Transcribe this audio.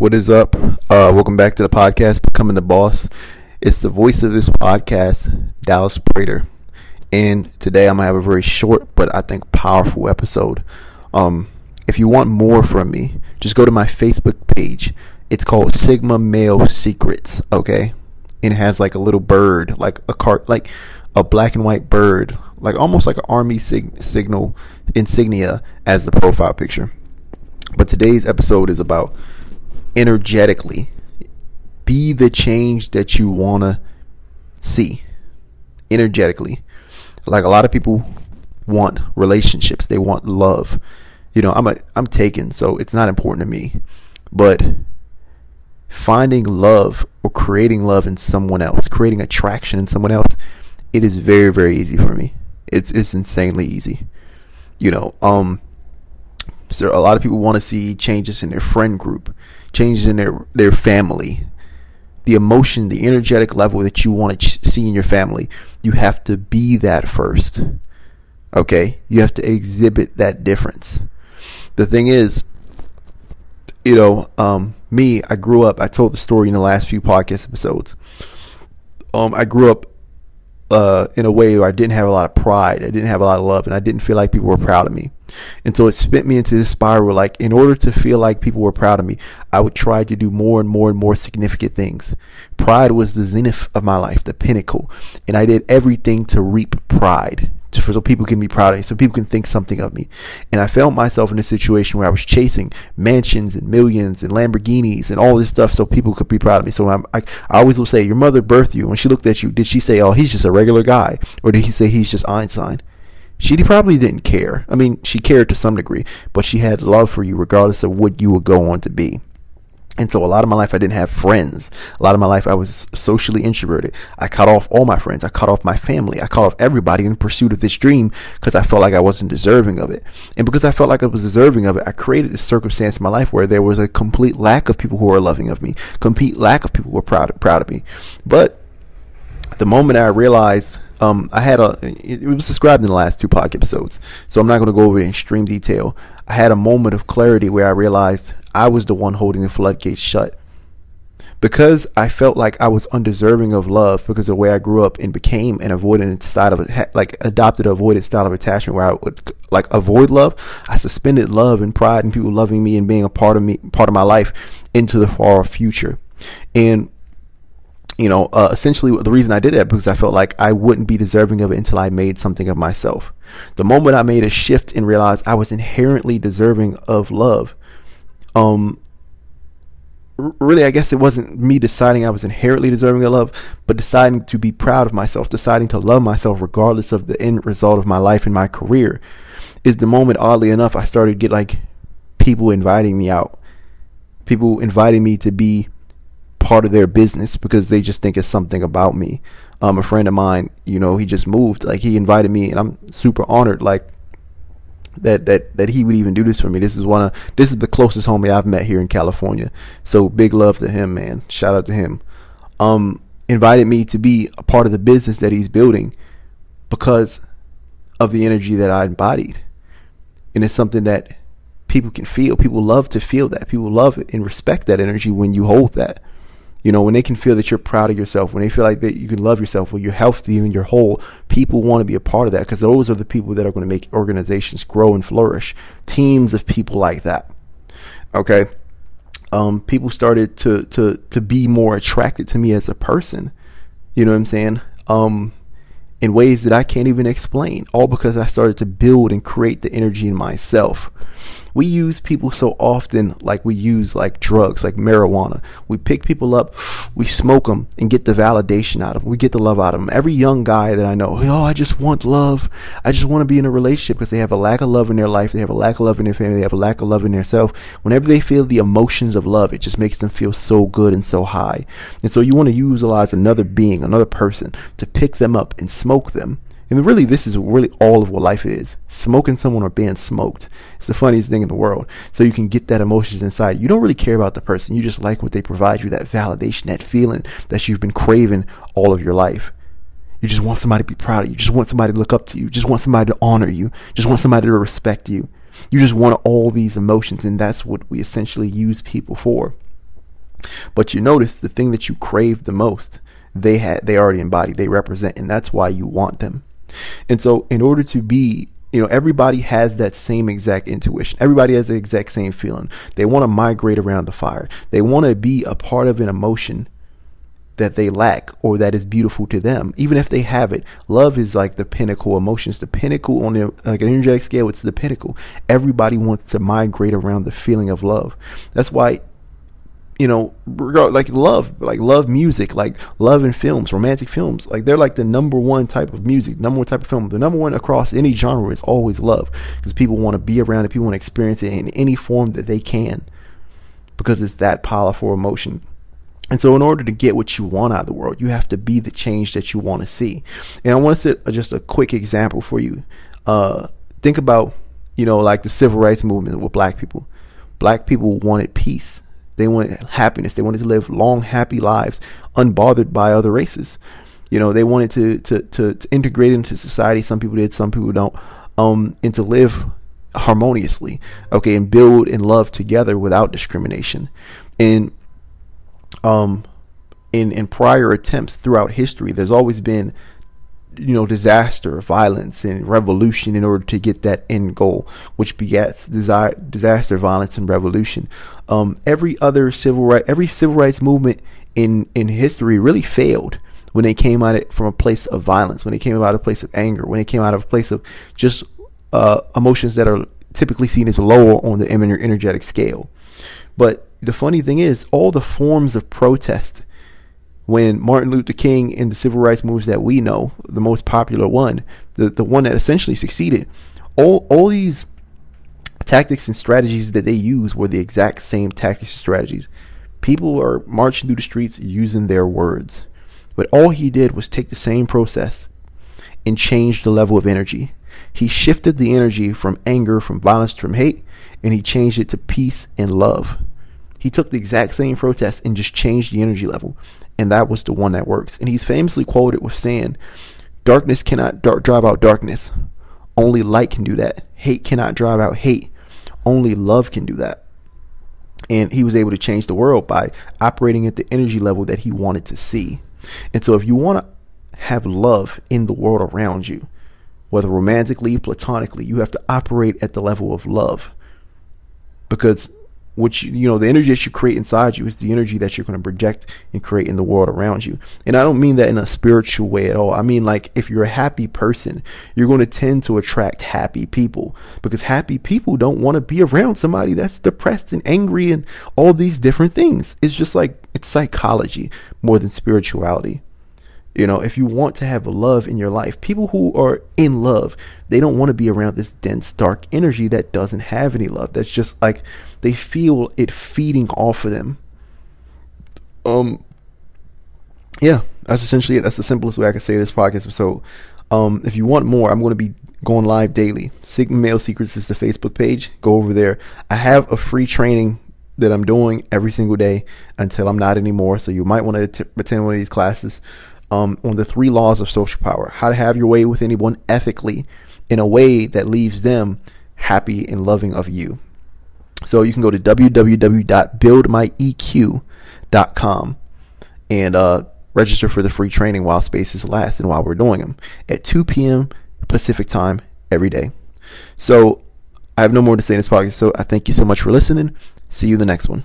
what is up? Uh, welcome back to the podcast, Becoming the Boss. It's the voice of this podcast, Dallas Prater. And today I'm going to have a very short, but I think powerful episode. Um, if you want more from me, just go to my Facebook page. It's called Sigma Male Secrets, okay? And it has like a little bird, like a cart, like a black and white bird, like almost like an army sig- signal insignia as the profile picture. But today's episode is about energetically be the change that you want to see energetically. Like a lot of people want relationships, they want love. You know, I'm a, I'm taken, so it's not important to me. But finding love or creating love in someone else, creating attraction in someone else, it is very very easy for me. It's it's insanely easy. You know, um so a lot of people want to see changes in their friend group, changes in their their family. The emotion, the energetic level that you want to see in your family, you have to be that first. Okay? You have to exhibit that difference. The thing is, you know, um, me, I grew up, I told the story in the last few podcast episodes. Um, I grew up uh, in a way where I didn't have a lot of pride. I didn't have a lot of love, and I didn't feel like people were proud of me. And so it spent me into this spiral. Like, in order to feel like people were proud of me, I would try to do more and more and more significant things. Pride was the zenith of my life, the pinnacle. And I did everything to reap pride, so people can be proud of me, so people can think something of me. And I found myself in a situation where I was chasing mansions and millions and Lamborghinis and all this stuff so people could be proud of me. So I'm, I, I always will say, Your mother birthed you. When she looked at you, did she say, Oh, he's just a regular guy? Or did he say he's just Einstein? She probably didn't care. I mean, she cared to some degree, but she had love for you regardless of what you would go on to be. And so a lot of my life I didn't have friends. A lot of my life I was socially introverted. I cut off all my friends. I cut off my family. I cut off everybody in pursuit of this dream because I felt like I wasn't deserving of it. And because I felt like I was deserving of it, I created this circumstance in my life where there was a complete lack of people who were loving of me, complete lack of people who were proud proud of me. But the moment I realized um, I had a it was described in the last two podcast episodes, so I'm not going to go over it in extreme detail. I had a moment of clarity where I realized I was the one holding the floodgates shut. Because I felt like I was undeserving of love because of the way I grew up and became an avoidant style of like adopted an avoidant style of attachment where I would like avoid love. I suspended love and pride and people loving me and being a part of me, part of my life into the far future. And you know, uh, essentially the reason I did that because I felt like I wouldn't be deserving of it until I made something of myself. The moment I made a shift and realized I was inherently deserving of love, um, really, I guess it wasn't me deciding I was inherently deserving of love, but deciding to be proud of myself, deciding to love myself regardless of the end result of my life and my career, is the moment, oddly enough, I started to get like people inviting me out, people inviting me to be part of their business because they just think it's something about me. Um, a friend of mine, you know, he just moved. Like he invited me, and I'm super honored. Like that that that he would even do this for me. This is one of this is the closest homie I've met here in California. So big love to him, man. Shout out to him. Um, invited me to be a part of the business that he's building because of the energy that I embodied, and it's something that people can feel. People love to feel that. People love and respect that energy when you hold that. You know, when they can feel that you're proud of yourself, when they feel like that you can love yourself, when you're healthy and you're whole, people want to be a part of that because those are the people that are going to make organizations grow and flourish. Teams of people like that. Okay. Um, people started to, to, to be more attracted to me as a person. You know what I'm saying? Um, in ways that I can't even explain, all because I started to build and create the energy in myself we use people so often like we use like drugs, like marijuana. We pick people up, we smoke them, and get the validation out of them. We get the love out of them. Every young guy that I know, oh, I just want love. I just want to be in a relationship because they have a lack of love in their life. They have a lack of love in their family. They have a lack of love in their self. Whenever they feel the emotions of love, it just makes them feel so good and so high. And so you want to utilize another being, another person to pick them up and smoke them and really, this is really all of what life is smoking someone or being smoked. It's the funniest thing in the world. So you can get that emotions inside. You don't really care about the person. You just like what they provide you that validation, that feeling that you've been craving all of your life. You just want somebody to be proud of you. You just want somebody to look up to you. you just want somebody to honor you. you just want somebody to respect you. You just want all these emotions, and that's what we essentially use people for. But you notice the thing that you crave the most, they had they already embody, they represent, and that's why you want them. And so in order to be you know, everybody has that same exact intuition. Everybody has the exact same feeling. They want to migrate around the fire. They want to be a part of an emotion that they lack or that is beautiful to them, even if they have it. Love is like the pinnacle. Emotions, the pinnacle on the like an energetic scale. It's the pinnacle. Everybody wants to migrate around the feeling of love. That's why, you know, like love, like love music, like love in films, romantic films. Like they're like the number one type of music, number one type of film. The number one across any genre is always love because people want to be around it. People want to experience it in any form that they can because it's that powerful emotion. And so, in order to get what you want out of the world, you have to be the change that you want to see. And I want to set just a quick example for you. Uh, think about, you know, like the civil rights movement with black people. Black people wanted peace. They wanted happiness. They wanted to live long, happy lives, unbothered by other races. You know, they wanted to to to, to integrate into society. Some people did, some people don't. Um, and to live harmoniously, okay, and build and love together without discrimination. And um, in in prior attempts throughout history, there's always been you know disaster, violence, and revolution in order to get that end goal, which begets desire, disaster, violence, and revolution. Um, every other civil right, every civil rights movement in in history really failed when they came at it from a place of violence, when they came out of a place of anger, when they came out of a place of just uh, emotions that are typically seen as lower on the energetic scale. But the funny thing is, all the forms of protest, when Martin Luther King and the civil rights movements that we know, the most popular one, the, the one that essentially succeeded, all, all these tactics and strategies that they used were the exact same tactics and strategies. People are marching through the streets using their words. But all he did was take the same process and change the level of energy. He shifted the energy from anger, from violence, from hate, and he changed it to peace and love. He took the exact same protest and just changed the energy level. And that was the one that works. And he's famously quoted with saying, Darkness cannot dark, drive out darkness. Only light can do that. Hate cannot drive out hate. Only love can do that. And he was able to change the world by operating at the energy level that he wanted to see. And so, if you want to have love in the world around you, whether romantically, platonically, you have to operate at the level of love. Because which you know the energy that you create inside you is the energy that you're going to project and create in the world around you. And i don't mean that in a spiritual way at all. I mean like if you're a happy person you're going to tend to attract happy people. Because happy people don't want to be around somebody that's depressed and angry and all these different things. It's just like it's psychology more than spirituality you know, if you want to have love in your life, people who are in love, they don't want to be around this dense, dark energy that doesn't have any love. That's just like they feel it feeding off of them. Um, yeah, that's essentially it. That's the simplest way I can say this podcast. So, um, if you want more, I'm going to be going live daily. Sigma Male Secrets is the Facebook page. Go over there. I have a free training that I'm doing every single day until I'm not anymore. So you might want to attend one of these classes um, on the three laws of social power, how to have your way with anyone ethically in a way that leaves them happy and loving of you. So you can go to www.buildmyeq.com and uh, register for the free training while spaces last and while we're doing them at 2 p.m. Pacific time every day. So I have no more to say in this podcast. So I thank you so much for listening. See you the next one.